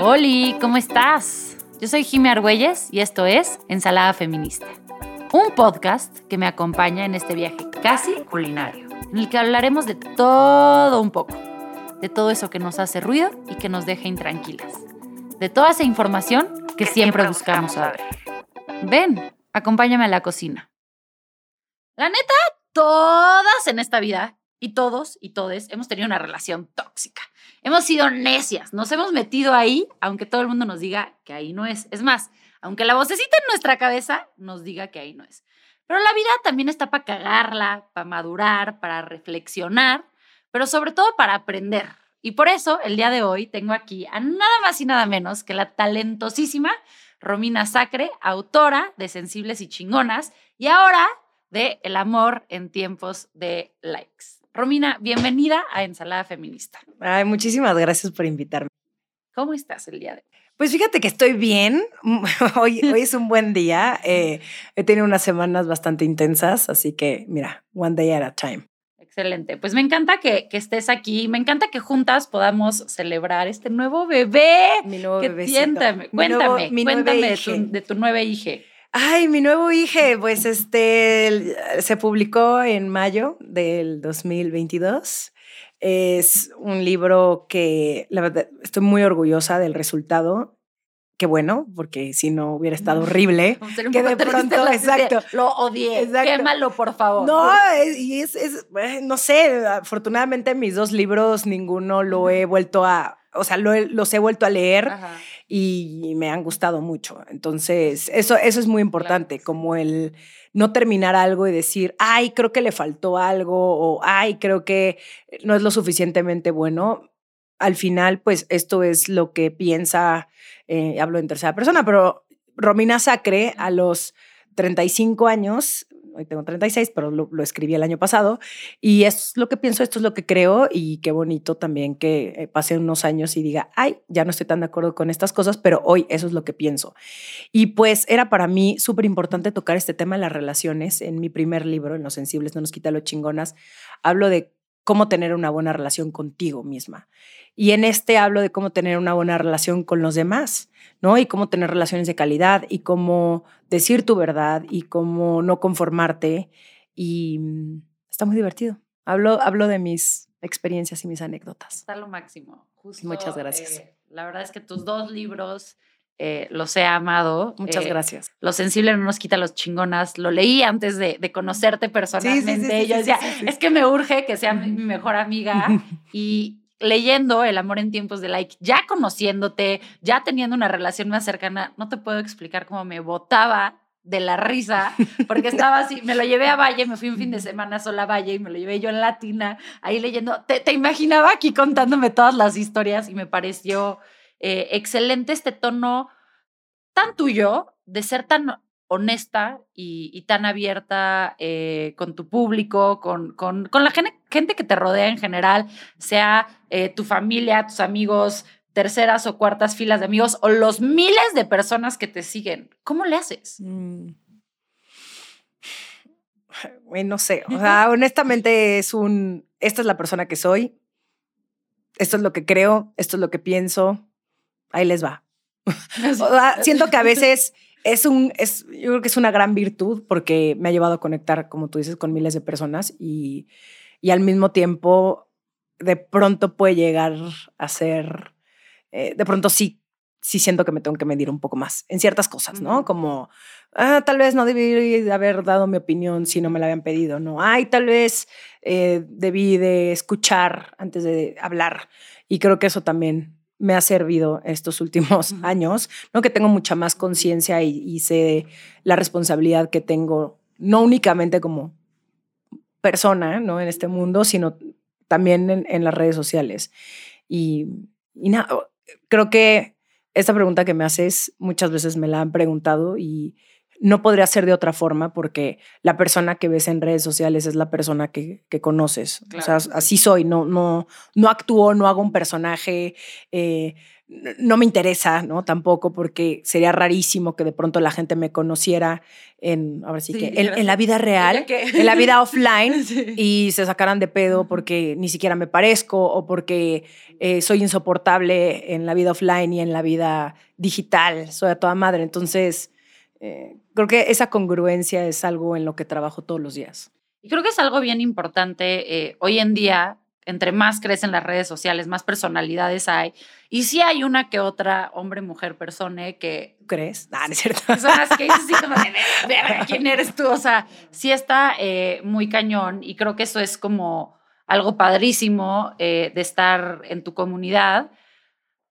Hola, ¿cómo estás? Yo soy Jimmy Argüelles y esto es Ensalada Feminista, un podcast que me acompaña en este viaje casi culinario, en el que hablaremos de todo un poco, de todo eso que nos hace ruido y que nos deja intranquilas, de toda esa información que, siempre, buscamos saber. Ven, acompáñame a la cocina. La neta, todas en esta vida y todos y todes hemos tenido una relación tóxica. Hemos sido necias, nos hemos metido ahí, aunque todo el mundo nos diga que ahí no es. Es más, aunque la vocecita en nuestra cabeza nos diga que ahí no es. Pero la vida también está para cagarla, para madurar, para reflexionar, pero sobre todo para aprender. Y por eso el día de hoy tengo aquí a nada más y nada menos que la talentosísima Romina Sacre, autora de Sensibles y Chingonas y ahora de El amor en tiempos de likes. Romina, bienvenida a Ensalada Feminista. Ay, muchísimas gracias por invitarme. ¿Cómo estás el día de hoy? Pues fíjate que estoy bien. Hoy, hoy es un buen día. Eh, he tenido unas semanas bastante intensas, así que mira, one day at a time. Excelente. Pues me encanta que, estés aquí. Me encanta que juntas podamos celebrar este nuevo bebé. Mi nuevo bebé. Cuéntame, cuéntame, cuéntame de, tu, de tu hijo. Ay, mi nuevo hijo, pues este se publicó en mayo del 2022. Es un libro que la verdad estoy muy orgullosa del resultado. Qué bueno, porque si no hubiera estado horrible. que de pronto, exacto. Lo odié. Exacto. Quémalo, por favor. No, y es, es, eh, no sé, afortunadamente mis dos libros, ninguno lo he vuelto a, o sea, los he vuelto a leer. Ajá y me han gustado mucho. Entonces, eso, eso es muy importante, como el no terminar algo y decir, ay, creo que le faltó algo o ay, creo que no es lo suficientemente bueno. Al final, pues esto es lo que piensa, eh, hablo en tercera persona, pero Romina Sacre a los 35 años hoy tengo 36, pero lo, escribí el año pasado, y es lo que pienso, esto es lo que creo, y qué bonito también que eh, pase unos años y diga, ay, ya no estoy tan de acuerdo con estas cosas, pero hoy eso es lo que pienso. Y pues era para mí súper importante tocar este tema de las relaciones. En mi primer libro, en Los Sensibles no nos quita lo chingonas, hablo de cómo tener una buena relación contigo misma. Y en este hablo de cómo tener una buena relación con los demás, ¿no? Y cómo tener relaciones de calidad y cómo decir tu verdad y cómo no conformarte. Y mm, está muy divertido. Hablo, hablo de mis experiencias y mis anécdotas. Está lo máximo. Muchas gracias. Eh, la verdad es que tus dos libros eh, los he amado. Muchas eh, gracias. Lo sensible no nos quita los chingonas. Lo leí antes de, conocerte personalmente. y yo decía, es que me urge que sea mi mejor amiga. y leyendo El amor en tiempos de like, ya conociéndote, ya teniendo una relación más cercana, no te puedo explicar cómo me botaba de la risa, porque estaba así, me lo llevé a Valle, me fui un fin de semana sola a Valle y me lo llevé yo en Latina, ahí leyendo, te, imaginaba aquí contándome todas las historias y me pareció eh, excelente este tono tan tuyo de ser tan honesta y, tan abierta eh, con tu público, con, con, con la gente, que te rodea en general, sea eh, tu familia, tus amigos, terceras o cuartas filas de amigos o los miles de personas que te siguen. ¿Cómo le haces? Mm. No sé, o sea, honestamente es un, esta es la persona que soy, esto es lo que creo, esto es lo que pienso, ahí les va. siento que a veces es un, es, yo creo que es una gran virtud porque me ha llevado a conectar, como tú dices, con miles de personas y, y al mismo tiempo de pronto puede llegar a ser, eh, de pronto sí, sí siento que me tengo que medir un poco más en ciertas cosas, ¿no? Como, ah, tal vez no debí haber dado mi opinión si no me la habían pedido, ¿no? Ay, tal vez eh, debí de escuchar antes de hablar. Y creo que eso también me ha servido estos últimos años, ¿no? Que tengo mucha más conciencia y, sé la responsabilidad que tengo, no únicamente como persona, ¿no? En este mundo, sino también en, las redes sociales. Y, y nada, creo que esta pregunta que me haces muchas veces me la han preguntado y no podría ser de otra forma porque la persona que ves en redes sociales es la persona que, conoces. O sea, así soy, no, no, no actúo, no hago un personaje. Eh, no me interesa, ¿no? Tampoco, porque sería rarísimo que de pronto la gente me conociera en, ahora sí, que, en, la vida real, en la vida offline, y se sacaran de pedo porque ni siquiera me parezco o porque eh, soy insoportable en la vida offline y en la vida digital, soy a toda madre. Entonces, eh, creo que esa congruencia es algo en lo que trabajo todos los días. Y creo que es algo bien importante eh, hoy en día entre más crecen las redes sociales, más personalidades hay. Y sí hay una que otra hombre, mujer, persona que... ¿Crees? Ah, no, es cierto. Son las que dices así como de, ¿quién eres tú? O sea, sí está eh, muy cañón y creo que eso es como algo padrísimo eh, de estar en tu comunidad.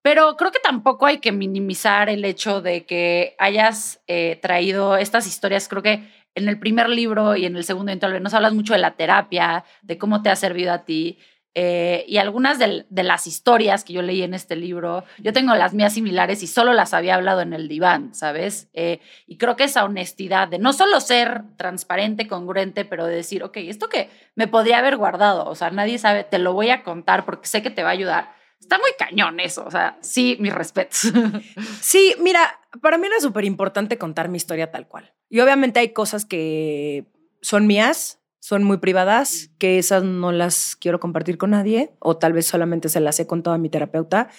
Pero creo que tampoco hay que minimizar el hecho de que hayas eh, traído estas historias. Creo que en el primer libro y en el segundo, tal nos hablas mucho de la terapia, de cómo te ha servido a ti. Eh, y algunas de, las historias que yo leí en este libro, yo tengo las mías similares y solo las había hablado en el diván, ¿sabes? Eh, y creo que esa honestidad de no solo ser transparente, congruente, pero de decir, ok, esto que me podría haber guardado, o sea, nadie sabe, te lo voy a contar porque sé que te va a ayudar. Está muy cañón eso, o sea, sí, mis respetos. Sí, mira, para mí era súper importante contar mi historia tal cual. Y obviamente hay cosas que son mías, son muy privadas, que esas no las quiero compartir con nadie, o tal vez solamente se las he contado a mi terapeuta.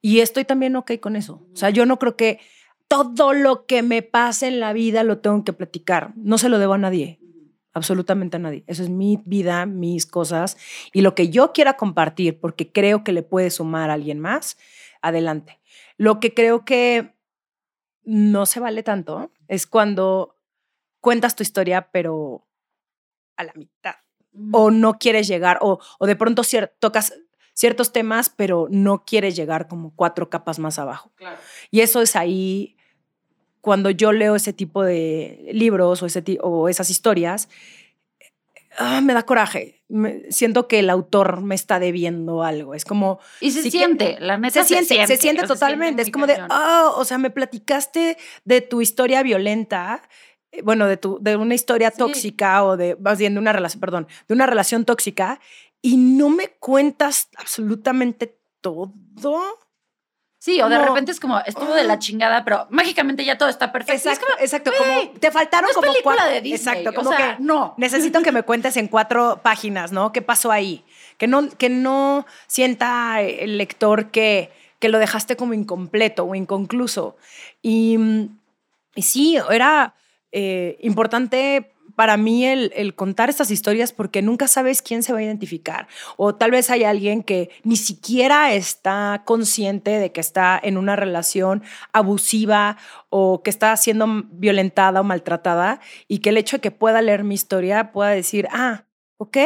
Y estoy también ok con eso. O sea, yo no creo que todo lo que me pase en la vida lo tengo que platicar. No se lo debo a nadie, absolutamente a nadie. Eso es mi vida, mis cosas. Y lo que yo quiera compartir, porque creo que le puede sumar a alguien más, adelante. Lo que creo que no se vale tanto es cuando cuentas tu historia, pero a la mitad. O no quieres llegar, o, o de pronto tocas ciertos temas, pero no quieres llegar como cuatro capas más abajo. Y eso es ahí, cuando yo leo ese tipo de libros o, ese o esas historias, ah, me da coraje. siento que el autor me está debiendo algo. Es como. Y se siente, la neta se, siente. Se siente totalmente. es como de, oh, o sea, me platicaste de tu historia violenta eh, bueno, de, tu, de una historia tóxica o de, más bien de una relación, perdón, de una relación tóxica y no me cuentas absolutamente todo. Sí, o de repente es como, estuvo de la chingada, pero mágicamente ya todo está perfecto. Exacto, exacto como te faltaron como película de Disney. Exacto, como que no. Necesito que me cuentes en cuatro páginas, ¿no? ¿Qué pasó ahí? Que no, que no sienta el lector que, que lo dejaste como incompleto o inconcluso. Y, y sí, era eh, importante para mí el, contar estas historias porque nunca sabes quién se va a identificar. O tal vez hay alguien que ni siquiera está consciente de que está en una relación abusiva o que está siendo violentada o maltratada y que el hecho de que pueda leer mi historia pueda decir, ah, ok.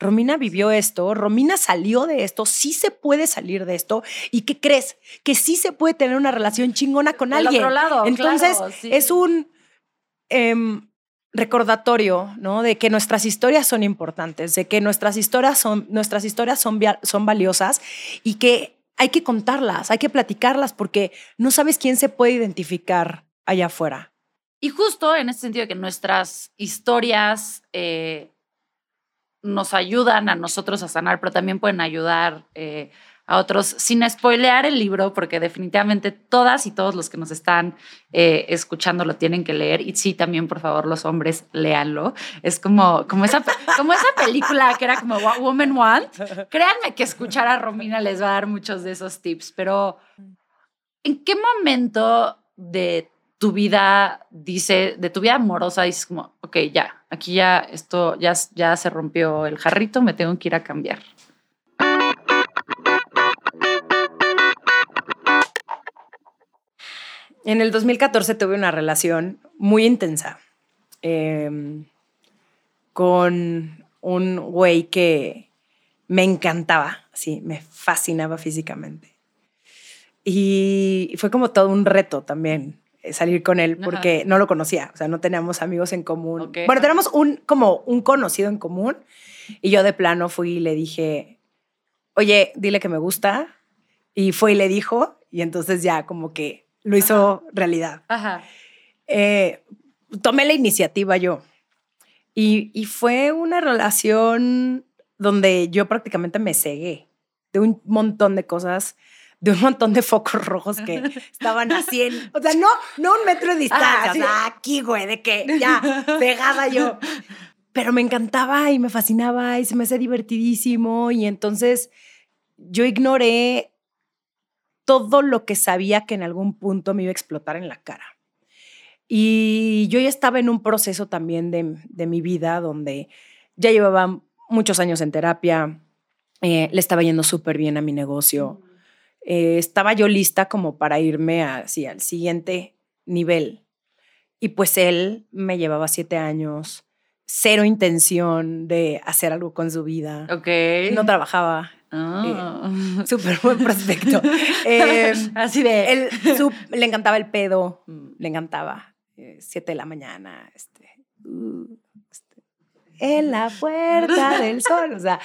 Romina vivió esto, Romina salió de esto, sí se puede salir de esto. ¿Y qué crees? Que sí se puede tener una relación chingona con alguien. Otro lado, Entonces, es un Em, recordatorio, ¿no? De que nuestras historias son importantes, de que nuestras historias son, nuestras historias son, son valiosas y que hay que contarlas, hay que platicarlas porque no sabes quién se puede identificar allá afuera. Y justo en ese sentido que nuestras historias eh, nos ayudan a nosotros a sanar, pero también pueden ayudar eh, a otros, sin spoilear el libro, porque definitivamente todas y todos los que nos están eh, escuchando lo tienen que leer. Y sí, también, por favor, los hombres, léanlo. Es como, como, esa, como esa película que era como What Woman Want. Créanme que escuchar a Romina les va a dar muchos de esos tips, pero ¿en qué momento de tu vida dice, de tu vida amorosa, dices como, ok, ya, aquí ya esto, ya, ya se rompió el jarrito, me tengo que ir a cambiar? En el 2014 tuve una relación muy intensa em, con un güey que me encantaba, sí, me fascinaba físicamente. Y fue como todo un reto también eh, salir con él porque no lo conocía, o sea, no teníamos amigos en común. Bueno, tenemos un como un conocido en común y yo de plano fui y le dije, oye, dile que me gusta. Y fue y le dijo y entonces ya como que lo hizo realidad. Ajá. Eh, tomé la iniciativa yo. Y, y fue una relación donde yo prácticamente me cegué de un montón de cosas de un montón de focos rojos que estaban así en, o sea, no, no un metro de distancia, o sea, aquí, güey, de que ya, pegada yo. Pero me encantaba y me fascinaba y se me hacía divertidísimo y entonces yo ignoré todo lo que sabía que en algún punto me iba a explotar en la cara. Y yo ya estaba en un proceso también de, de mi vida donde ya llevaba muchos años en terapia, eh, le estaba yendo súper bien a mi negocio. Eh, estaba yo lista como para irme así, al siguiente nivel. Y pues él me llevaba siete años, cero intención de hacer algo con su vida. Ok. No trabajaba. Ah. Eh, súper buen prospecto. Em, así de. él, su- le encantaba el pedo, le encantaba. eh, siete de la mañana, este, uh, este, en la puerta del sol. O sea,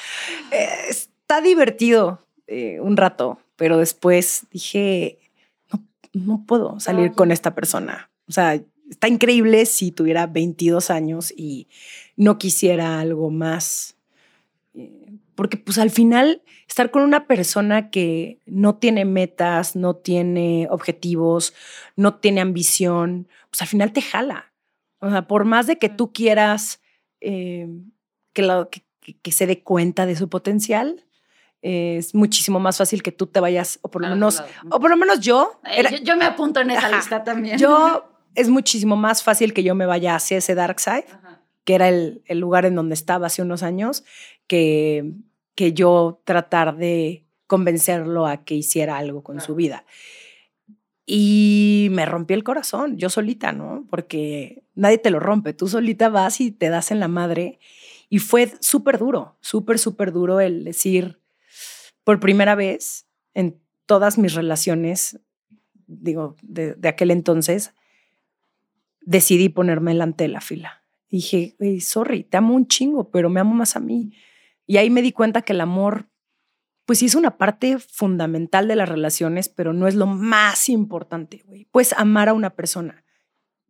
eh, está divertido eh, un rato, pero después dije, no, no puedo salir con esta persona. O sea, está increíble si tuviera 22 años y no quisiera algo más. Porque pues al final estar con una persona que no tiene metas, no tiene objetivos, no tiene ambición, pues al final te jala. O sea, por más de que tú quieras eh, que, la- que- se dé cuenta de su potencial, eh, es muchísimo más fácil que tú te vayas, o por lo menos, o por lo menos yo, Eh, era- yo, yo me apunto en esa Ajá. lista también. yo es muchísimo más fácil que yo me vaya hacia ese dark side Ajá. que era el, el lugar en donde estaba hace unos años, que, que yo tratar de convencerlo a que hiciera algo con su vida. Y me rompí el corazón, yo solita, ¿no? Porque nadie te lo rompe, tú solita vas y te das en la madre. Y fue súper duro, súper, súper duro el decir, por primera vez en todas mis relaciones, digo, de, de aquel entonces, decidí ponerme delante de la fila. Dije, "Güey, sorry, te amo un chingo, pero me amo más a mí. Y ahí me di cuenta que el amor, pues sí es una parte fundamental de las relaciones, pero no es lo más importante, güey. Puedes amar a una persona,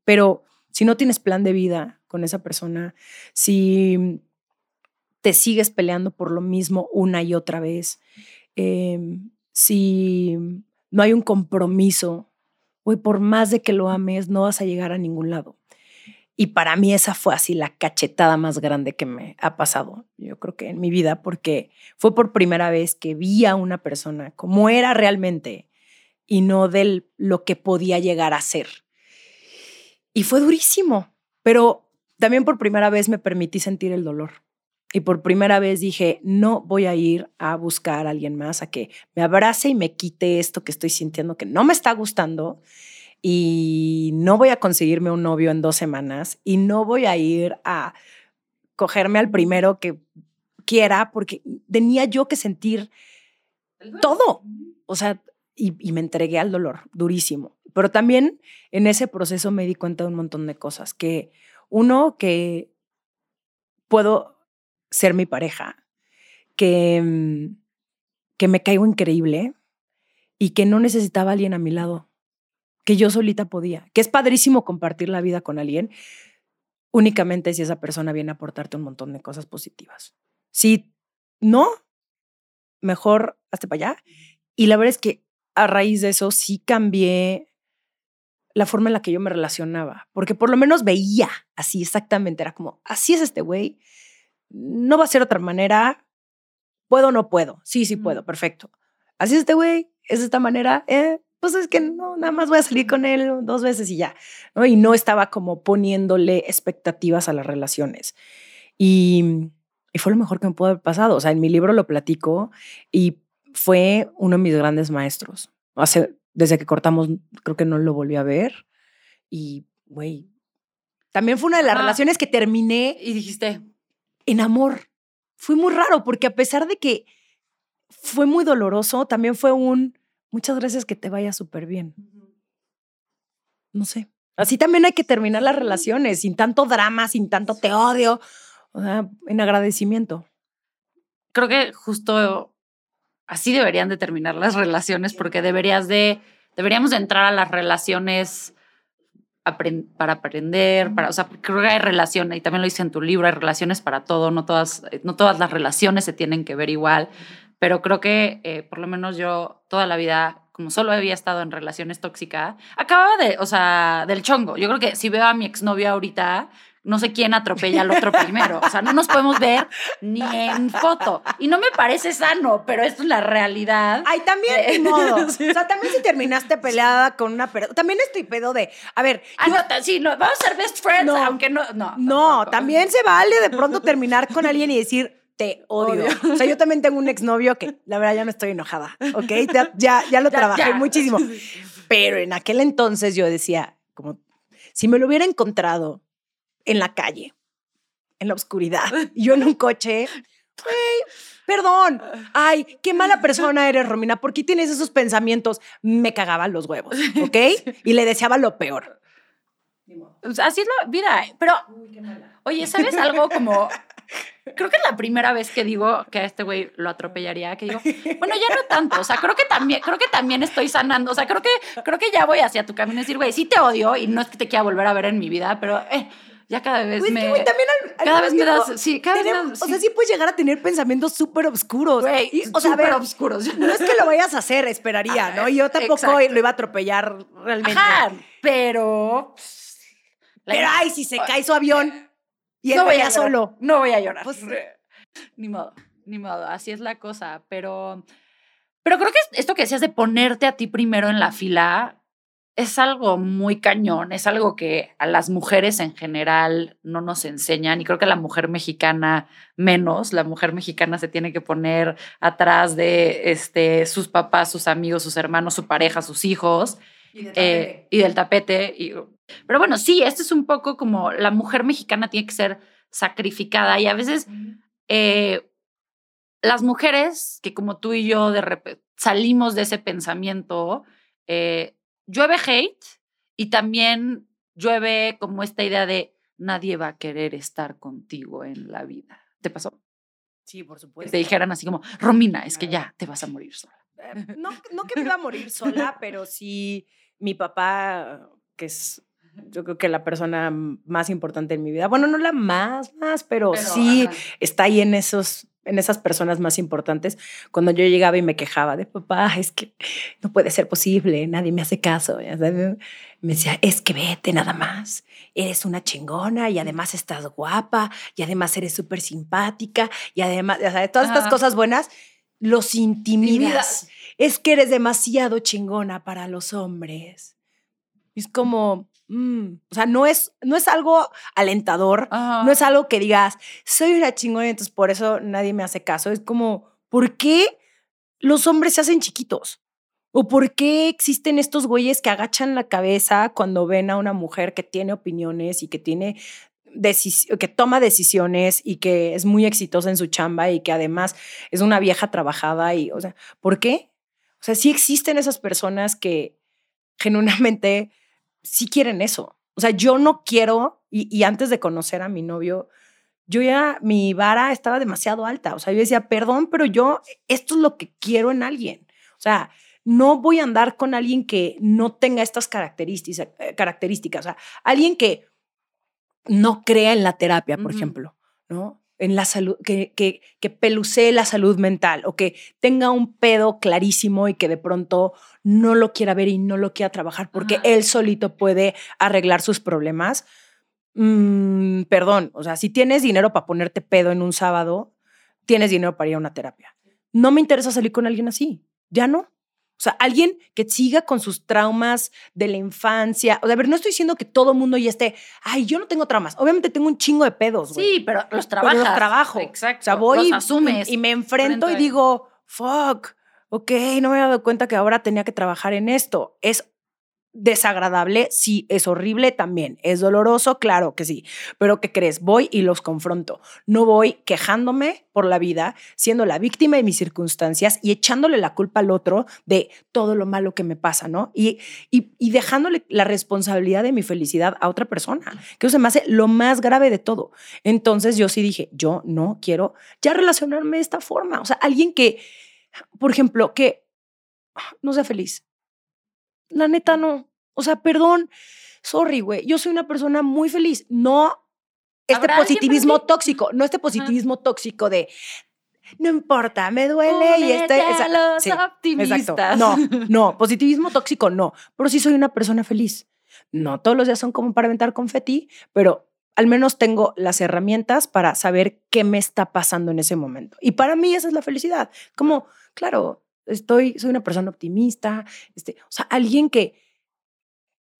pero si no tienes plan de vida con esa persona, si te sigues peleando por lo mismo una y otra vez, eh, si no hay un compromiso, güey, por más de que lo ames, no vas a llegar a ningún lado. Y para mí esa fue así la cachetada más grande que me ha pasado, yo creo que en mi vida, porque fue por primera vez que vi a una persona como era realmente y no de lo que podía llegar a ser. Y fue durísimo, pero también por primera vez me permití sentir el dolor. Y por primera vez dije, no voy a ir a buscar a alguien más, a que me abrace y me quite esto que estoy sintiendo que no me está gustando y no voy a conseguirme un novio en dos semanas y no voy a ir a cogerme al primero que quiera porque tenía yo que sentir todo. O sea, y, y me entregué al dolor durísimo. Pero también en ese proceso me di cuenta de un montón de cosas. Que uno, que puedo ser mi pareja, que, mm, que me caigo increíble y que no necesitaba a alguien a mi lado, que yo solita podía, que es padrísimo compartir la vida con alguien únicamente si esa persona viene a aportarte un montón de cosas positivas. Si no, mejor hazte para allá. Y la verdad es que a raíz de eso sí cambié la forma en la que yo me relacionaba, porque por lo menos veía así exactamente, era como, así es este güey, no va a ser otra manera, puedo o no puedo, sí, sí puedo, perfecto. Así es este güey, es de esta manera, eh, pues es que no, nada más voy a salir con él dos veces y ya, ¿no? Y no estaba como poniéndole expectativas a las relaciones. Y, y fue lo mejor que me pudo haber pasado, o sea, en mi libro lo platico y fue uno de mis grandes maestros. Hace, desde que cortamos, creo que no lo volví a ver. Y, güey, también fue una de las Ajá. relaciones que terminé Y dijiste, en amor. Fue muy raro porque a pesar de que fue muy doloroso, también fue un muchas gracias que te vaya súper bien. No sé. Así también hay que terminar las relaciones sin tanto drama, sin tanto te odio, o sea, en agradecimiento. creo que justo así deberían de terminar las relaciones porque deberías de, deberíamos de entrar a las relaciones para aprender, para, o sea, creo que hay relaciones, y también lo dice en tu libro, hay relaciones para todo, no todas, no todas las relaciones se tienen que ver igual, pero creo que eh, por lo menos yo toda la vida, como solo había estado en relaciones tóxicas, acababa de, o sea, del chongo. Yo creo que si veo a mi exnovio ahorita, no sé quién atropella al otro primero. O sea, no nos podemos ver ni en foto. Y no me parece sano, pero esto es la realidad. Ay, también, de... modo. O sea, también si terminaste peleada con una persona. También estoy pedo de. A ver. Ah, no, sí, no, vamos a ser best friends, aunque no. No, no también se vale de pronto terminar con alguien y decir. Te odio. O sea, yo también tengo un exnovio que la verdad ya no estoy enojada, ¿ok? Ya, ya, lo trabajé muchísimo. Pero en aquel entonces yo decía, como, si me lo hubiera encontrado en la calle, en la oscuridad. yo en un coche, perdón, ay, qué mala persona eres, Romina, ¿por qué tienes esos pensamientos? Me cagaban los huevos, ¿ok? Y le deseaba lo peor. Así es la vida, pero, oye, ¿sabes algo como... Creo que es la primera vez que digo que a este güey lo atropellaría, que digo, bueno, ya no tanto, o sea, creo que también, creo que también estoy sanando, o sea, creo que, creo que ya voy hacia tu camino y decir, güey, sí te odio y no es que te quiera volver a ver en mi vida, pero eh, ya cada vez pues me. Que, también cada vez me das. Sí, cada vez O sea, sí puedes llegar a tener pensamientos súper oscuros. o sea, súper oscuros. No es que lo vayas a hacer, esperaría, ¿no? yo tampoco lo iba a atropellar realmente. Ajá, pero. Pero, ay, si se cae su avión y él no vaya solo. No voy a llorar. Pues, ni modo, ni modo. Así es la cosa. Pero. Pero creo que esto que decías de ponerte a ti primero en la fila es algo muy cañón, es algo que a las mujeres en general no nos enseñan y creo que a la mujer mexicana menos, la mujer mexicana se tiene que poner atrás de este, sus papás, sus amigos, sus hermanos, su pareja, sus hijos y, eh, del tapete. Y, pero bueno, sí, esto es un poco como la mujer mexicana tiene que ser sacrificada y a veces eh, las mujeres que como tú y yo de salimos de ese pensamiento, eh, llueve hate y también llueve como esta idea de nadie va a querer estar contigo en la vida. ¿Te pasó? Sí, por supuesto. Que te dijeran así como, Romina, es que ya te vas a morir sola. Eh, no, no que me iba a morir sola, pero sí mi papá, que es yo creo que la persona más importante en mi vida. Bueno, no la más, más, pero, sí está ahí en esos en esas personas más importantes, cuando yo llegaba y me quejaba de papá, es que no puede ser posible, nadie me hace caso. Me decía, es que vete nada más, eres una chingona y además estás guapa y además eres súper simpática y además, sea, todas estas cosas buenas, los intimidas. Es que eres demasiado chingona para los hombres. Es como, Mm, o sea, no es, no es algo alentador, no es algo que digas, soy una chingona y entonces por eso nadie me hace caso. Es como, ¿por qué los hombres se hacen chiquitos? ¿O por qué existen estos güeyes que agachan la cabeza cuando ven a una mujer que tiene opiniones y que tiene que toma decisiones y que es muy exitosa en su chamba y que además es una vieja trabajada y, o sea, ¿por qué? O sea, sí existen esas personas que genuinamente sí quieren eso. O sea, yo no quiero, y, antes de conocer a mi novio, yo ya, mi vara estaba demasiado alta. O sea, yo decía, perdón, pero yo, esto es lo que quiero en alguien. O sea, no voy a andar con alguien que no tenga estas características, eh, características. O sea, alguien que no crea en la terapia, por ejemplo, ¿no? En la salud, que, que, que pelucee la salud mental o que tenga un pedo clarísimo y que de pronto no lo quiera ver y no lo quiera trabajar porque él solito puede arreglar sus problemas. Mm, perdón, o sea, si tienes dinero para ponerte pedo en un sábado, tienes dinero para ir a una terapia. No me interesa salir con alguien así, ya no. O sea, alguien que siga con sus traumas de la infancia. O sea, a ver, no estoy diciendo que todo mundo ya esté, ay, yo no tengo traumas. Obviamente tengo un chingo de pedos, güey. Sí, pero los trabajas. los trabajo. Exacto. O sea, voy asumes y, me enfrento y digo, fuck, ok, no me había dado cuenta que ahora tenía que trabajar en esto. Es desagradable, sí, es horrible también, es doloroso, claro que sí, pero ¿qué crees? Voy y los confronto. No voy quejándome por la vida, siendo la víctima de mis circunstancias y echándole la culpa al otro de todo lo malo que me pasa, ¿no? Y, y, dejándole la responsabilidad de mi felicidad a otra persona, que eso se me hace lo más grave de todo. Entonces yo sí dije, yo no quiero ya relacionarme de esta forma, o sea, alguien que por ejemplo, que no sea feliz. La neta no. O sea, perdón, sorry, güey, yo soy una persona muy feliz. No este positivismo tóxico, no este positivismo tóxico de no importa, me duele y este esa, los optimistas. No, no, positivismo tóxico no, pero sí soy una persona feliz. No todos los días son como para aventar confeti, pero al menos tengo las herramientas para saber qué me está pasando en ese momento. Y para mí esa es la felicidad. Como, claro, estoy, soy una persona optimista, este, o sea, alguien que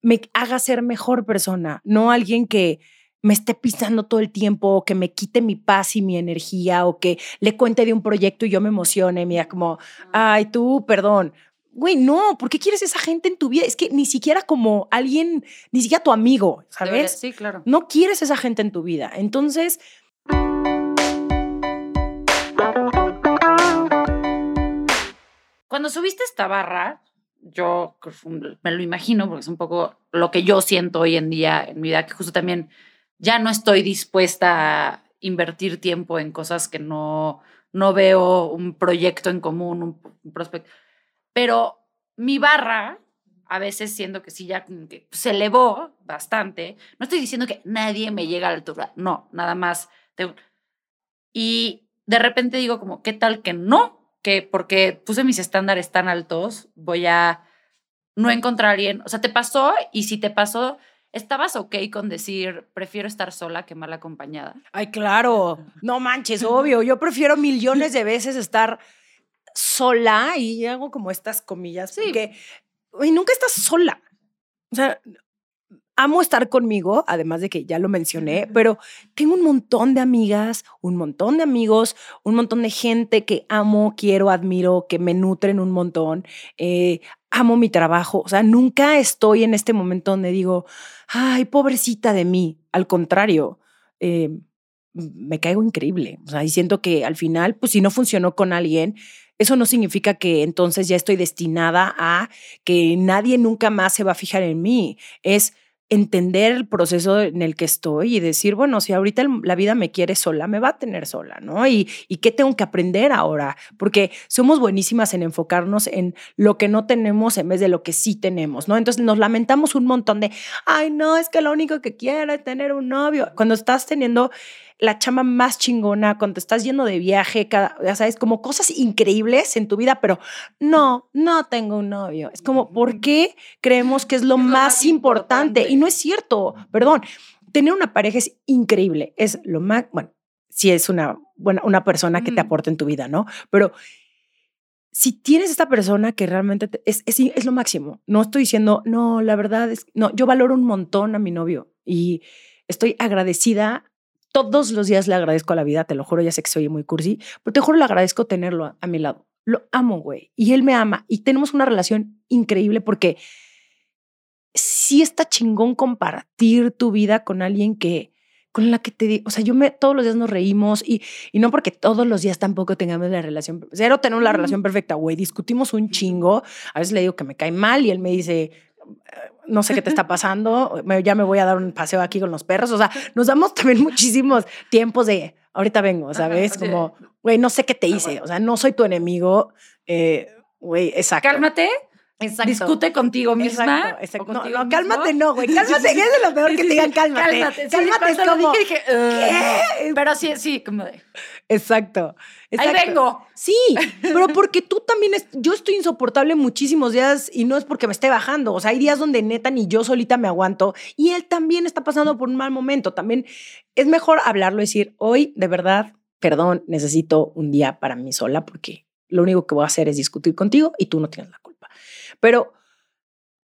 me haga ser mejor persona, no alguien que me esté pisando todo el tiempo, o que me quite mi paz y mi energía, o que le cuente de un proyecto y yo me emocione, mira, como, ay, tú, perdón. Güey, no, ¿por qué quieres esa gente en tu vida? Es que ni siquiera como alguien, ni siquiera tu amigo, ¿sabes? Sí, claro. No quieres esa gente en tu vida. Entonces... Cuando subiste esta barra, yo me lo imagino, porque es un poco lo que yo siento hoy en día en mi vida, que justo también ya no estoy dispuesta a invertir tiempo en cosas que no, no veo un proyecto en común, un, prospecto. Pero mi barra, a veces siento que sí ya se elevó bastante. No estoy diciendo que nadie me llega a la altura, no, nada más. y de repente digo como, ¿qué tal que no? Que porque puse mis estándares tan altos, voy a no encontrar a alguien. O sea, te pasó y si te pasó, ¿Estabas ok con decir, prefiero estar sola que mal acompañada? Ay, claro. No manches, obvio. Yo prefiero millones de veces estar sola y hago como estas comillas. Sí. Porque nunca estás sola. O sea, amo estar conmigo, además de que ya lo mencioné, pero tengo un montón de amigas, un montón de amigos, un montón de gente que amo, quiero, admiro, que me nutren un montón. Eh, amo mi trabajo. O sea, nunca estoy en este momento donde digo, ay, pobrecita de mí. Al contrario, eh, me caigo increíble. O sea, y siento que al final, pues si no funcionó con alguien, eso no significa que entonces ya estoy destinada a que nadie nunca más se va a fijar en mí. Es entender el proceso en el que estoy y decir, bueno, si ahorita la vida me quiere sola, me va a tener sola, ¿no? Y, y qué tengo que aprender ahora, porque somos buenísimas en enfocarnos en lo que no tenemos en vez de lo que sí tenemos, ¿no? Entonces nos lamentamos un montón de, ay, no, es que lo único que quiero es tener un novio. Cuando estás teniendo la chama más chingona, cuando estás yendo de viaje, cada, ya sabes, como cosas increíbles en tu vida, pero no, no tengo un novio. Es como, ¿por qué creemos que es lo, más, importante? Y no es cierto, perdón. Tener una pareja es increíble, es lo más, bueno, si es una, buena, una persona que te aporta en tu vida, ¿no? Pero si tienes esta persona que realmente es, es, es, lo máximo, no estoy diciendo, no, la verdad es, no, yo valoro un montón a mi novio y estoy agradecida todos los días le agradezco a la vida, te lo juro, ya sé que soy muy cursi, pero te juro le agradezco tenerlo a, mi lado. Lo amo, güey. Y él me ama. Y tenemos una relación increíble porque sí está chingón compartir tu vida con alguien que, con la que te o sea, yo me, todos los días nos reímos y, y no porque todos los días tampoco tengamos la relación, cero tenemos la relación perfecta, güey, discutimos un chingo, a veces le digo que me cae mal y él me dice, no sé qué te está pasando, ya me voy a dar un paseo aquí con los perros. O sea, nos damos también muchísimos tiempos de, ahorita vengo, ¿sabes? Como, güey, no sé qué te hice, o sea, no soy tu enemigo, eh, güey, exacto. Cálmate. Exacto. Discute contigo misma. Exacto, No, no, cálmate, no, güey. Cálmate, es de lo peor que te digan cálmate. Cálmate, cálmate es como. Dije, ¿qué? Pero sí, sí, como de. Exacto. Ahí vengo. Sí, pero porque tú también, es, yo estoy insoportable muchísimos días y no es porque me esté bajando. O sea, hay días donde neta ni yo solita me aguanto y él también está pasando por un mal momento. También es mejor hablarlo y decir, hoy de verdad, perdón, necesito un día para mí sola porque lo único que voy a hacer es discutir contigo y tú no tienes la. Pero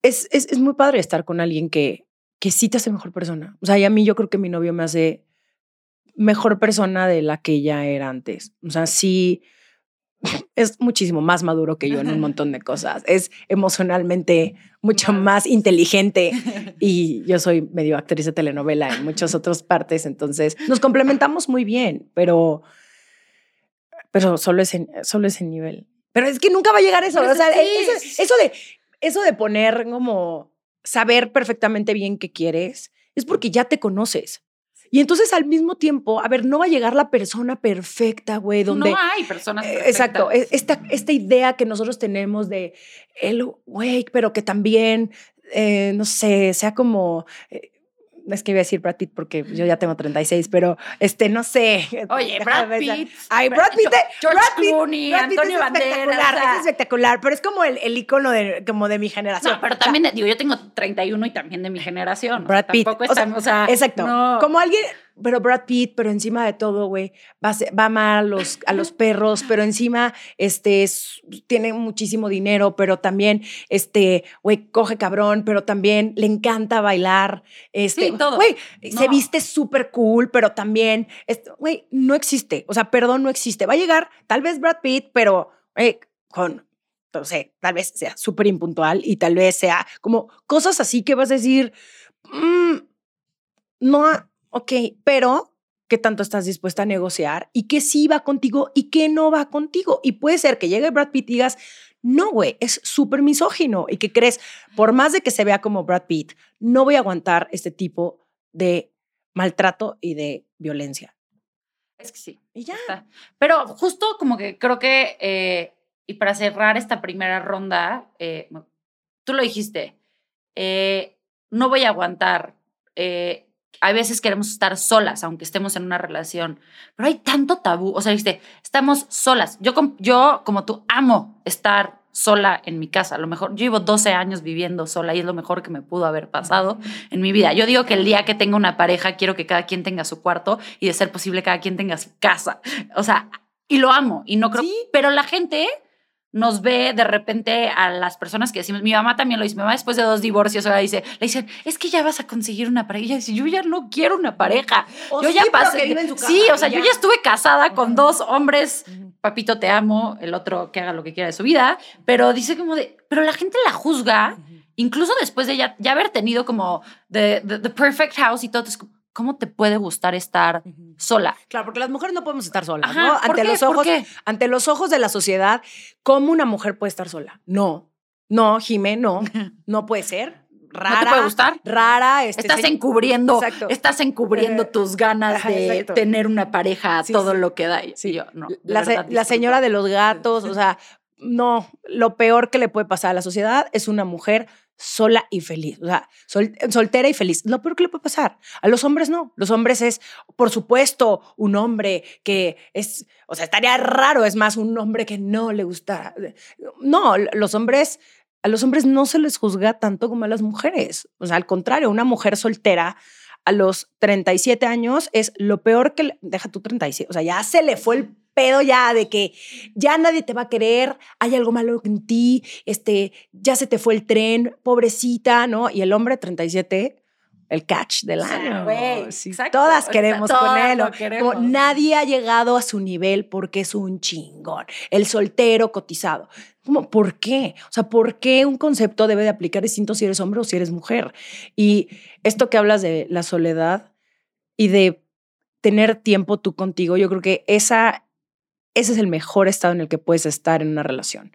es, es, es muy padre estar con alguien que, que sí te hace mejor persona. O sea, y a mí yo creo que mi novio me hace mejor persona de la que ella era antes. O sea, sí es muchísimo más maduro que yo en un montón de cosas. Es emocionalmente mucho más inteligente y yo soy medio actriz de telenovela en muchas otras partes, entonces nos complementamos muy bien, pero, pero solo, es en, solo ese nivel. Pero es que nunca va a llegar eso. O sea, eso, eso, de, eso de poner como saber perfectamente bien qué quieres es porque ya te conoces. Y entonces al mismo tiempo, a ver, no va a llegar la persona perfecta, güey, donde... No hay personas eh, perfectas. Exacto, e, esta, esta idea que nosotros tenemos de el güey, pero que también eh, no sé, sea como... Eh, es que iba a decir Brad Pitt porque yo ya tengo 36, pero este, no sé. Oye, Brad Pitt. Ay, Brad Pitt. George Brad Pitt, Clooney, Antonio Banderas. Es espectacular, pero es como el, el icono de, como de mi generación. No, pero también, digo, yo tengo 31 y también de mi generación. Brad Pitt. Tampoco están, o sea, exacto. Como alguien, pero Brad Pitt, pero encima de todo, güey, va, va mal a los, a los perros, pero encima, este, tiene muchísimo dinero, pero también, este, güey, coge cabrón, pero también le encanta bailar. Este, sí. Güey, se viste súper cool, pero también, güey, no existe. O sea, perdón, no existe. Va a llegar, tal vez Brad Pitt, pero, güey, con, no sé, tal vez sea súper impuntual y tal vez sea como cosas así que vas a decir, mmm, no ok, pero qué tanto estás dispuesta a negociar y qué sí va contigo y qué no va contigo. Y puede ser que llegue Brad Pitt y digas, no, güey, es súper misógino y que crees, por más de que se vea como Brad Pitt, no voy a aguantar este tipo de maltrato y de violencia. Es que sí. Y ya. Pero justo como que creo que, eh, y para cerrar esta primera ronda, eh, tú lo dijiste, eh, no voy a aguantar hay veces queremos estar solas, aunque estemos en una relación, pero hay tanto tabú, o sea, viste, estamos solas. Yo, yo como tú, amo estar sola en mi casa. A lo mejor yo llevo 12 años viviendo sola y es lo mejor que me pudo haber pasado en mi vida. Yo digo que el día que tenga una pareja, quiero que cada quien tenga su cuarto y de ser posible cada quien tenga su casa. O sea, y lo amo y no creo, pero la gente nos ve de repente a las personas que decimos, mi mamá también lo dice, mi mamá después de dos divorcios ahora dice, le dicen, es que ya vas a conseguir una pareja. Y ella dice, yo ya no quiero una pareja. yo ya pasé. sí, o sea, yo ya estuve casada con dos hombres, papito te amo, el otro que haga lo que quiera de su vida, pero dice como de, pero la gente la juzga, incluso después de ya, ya haber tenido como the, the, perfect house y todo, es como, ¿cómo te puede gustar estar sola? Claro, porque las mujeres no podemos estar solas, ¿no? Ante los ojos, ante los ojos de la sociedad, ¿cómo una mujer puede estar sola? No, no, Jimé, no, no puede ser. Rara, ¿No te puede gustar? Rara. Este, estás encubriendo, estás encubriendo tus ganas de tener una pareja, todo lo que da. Sí. Yo, no, la, la señora de los gatos, o sea, no, lo peor que le puede pasar a la sociedad es una mujer sola y feliz, o sea, soltera y feliz. Lo peor que le puede pasar. A los hombres no. Los hombres es, por supuesto, un hombre que es, o sea, estaría raro, es más, un hombre que no le gusta. No, los hombres, a los hombres no se les juzga tanto como a las mujeres. O sea, al contrario, una mujer soltera a los 37 años es lo peor que, deja tu 37, o sea, ya se le fue el pedo ya de que ya nadie te va a querer, hay algo malo en ti, este, ya se te fue el tren, pobrecita, ¿no? Y el hombre 37 el catch del año. todas queremos con él. nadie ha llegado a su nivel porque es un chingón. El soltero cotizado. ¿Por qué? O sea, ¿por qué un concepto debe de aplicar distinto si eres hombre o si eres mujer? Y esto que hablas de la soledad y de tener tiempo tú contigo, yo creo que esa ese es el mejor estado en el que puedes estar en una relación,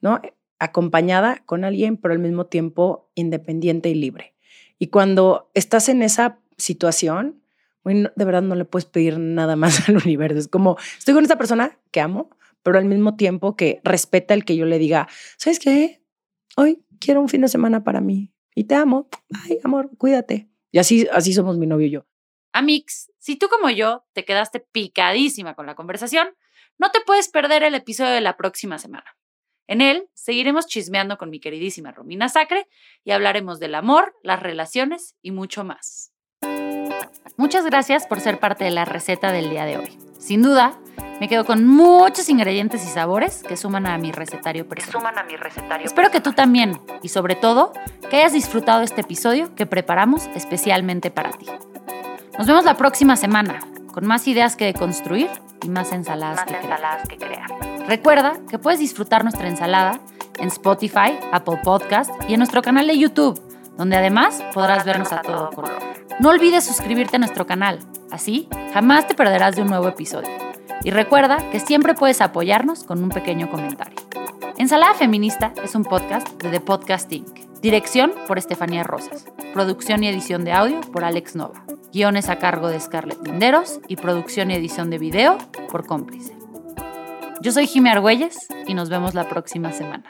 ¿no? Acompañada con alguien, pero al mismo tiempo independiente y libre. Y cuando estás en esa situación, de verdad no le puedes pedir nada más al universo. Es como, estoy con esta persona que amo, pero al mismo tiempo que respeta el que yo le diga, ¿sabes qué? Hoy quiero un fin de semana para mí y te amo. Ay, amor, cuídate. Y así, así somos mi novio y yo. Amix, si tú como yo te quedaste picadísima con la conversación, no te puedes perder el episodio de la próxima semana. En él seguiremos chismeando con mi queridísima Romina Sacre y hablaremos del amor, las relaciones y mucho más. Muchas gracias por ser parte de la receta del día de hoy. Sin duda, me quedo con muchos ingredientes y sabores que suman a mi recetario personal. Suman a mi recetario. Espero que tú también y sobre todo que hayas disfrutado este episodio que preparamos especialmente para ti. Nos vemos la próxima semana con más ideas que construir y más ensaladas, que, ensaladas que crear. Recuerda que puedes disfrutar nuestra ensalada en Spotify, Apple Podcast y en nuestro canal de YouTube, donde además podrás vernos a todo color. No olvides suscribirte a nuestro canal, así jamás te perderás de un nuevo episodio. Y recuerda que siempre puedes apoyarnos con un pequeño comentario. Ensalada Feminista es un podcast de The Podcast Inc. Dirección por Estefanía Rosas. Producción y edición de audio por Alex Nova. Guiones a cargo de Scarlett Linderos y producción y edición de video por Cómplice. Yo soy Jimmy Argüelles y nos vemos la próxima semana.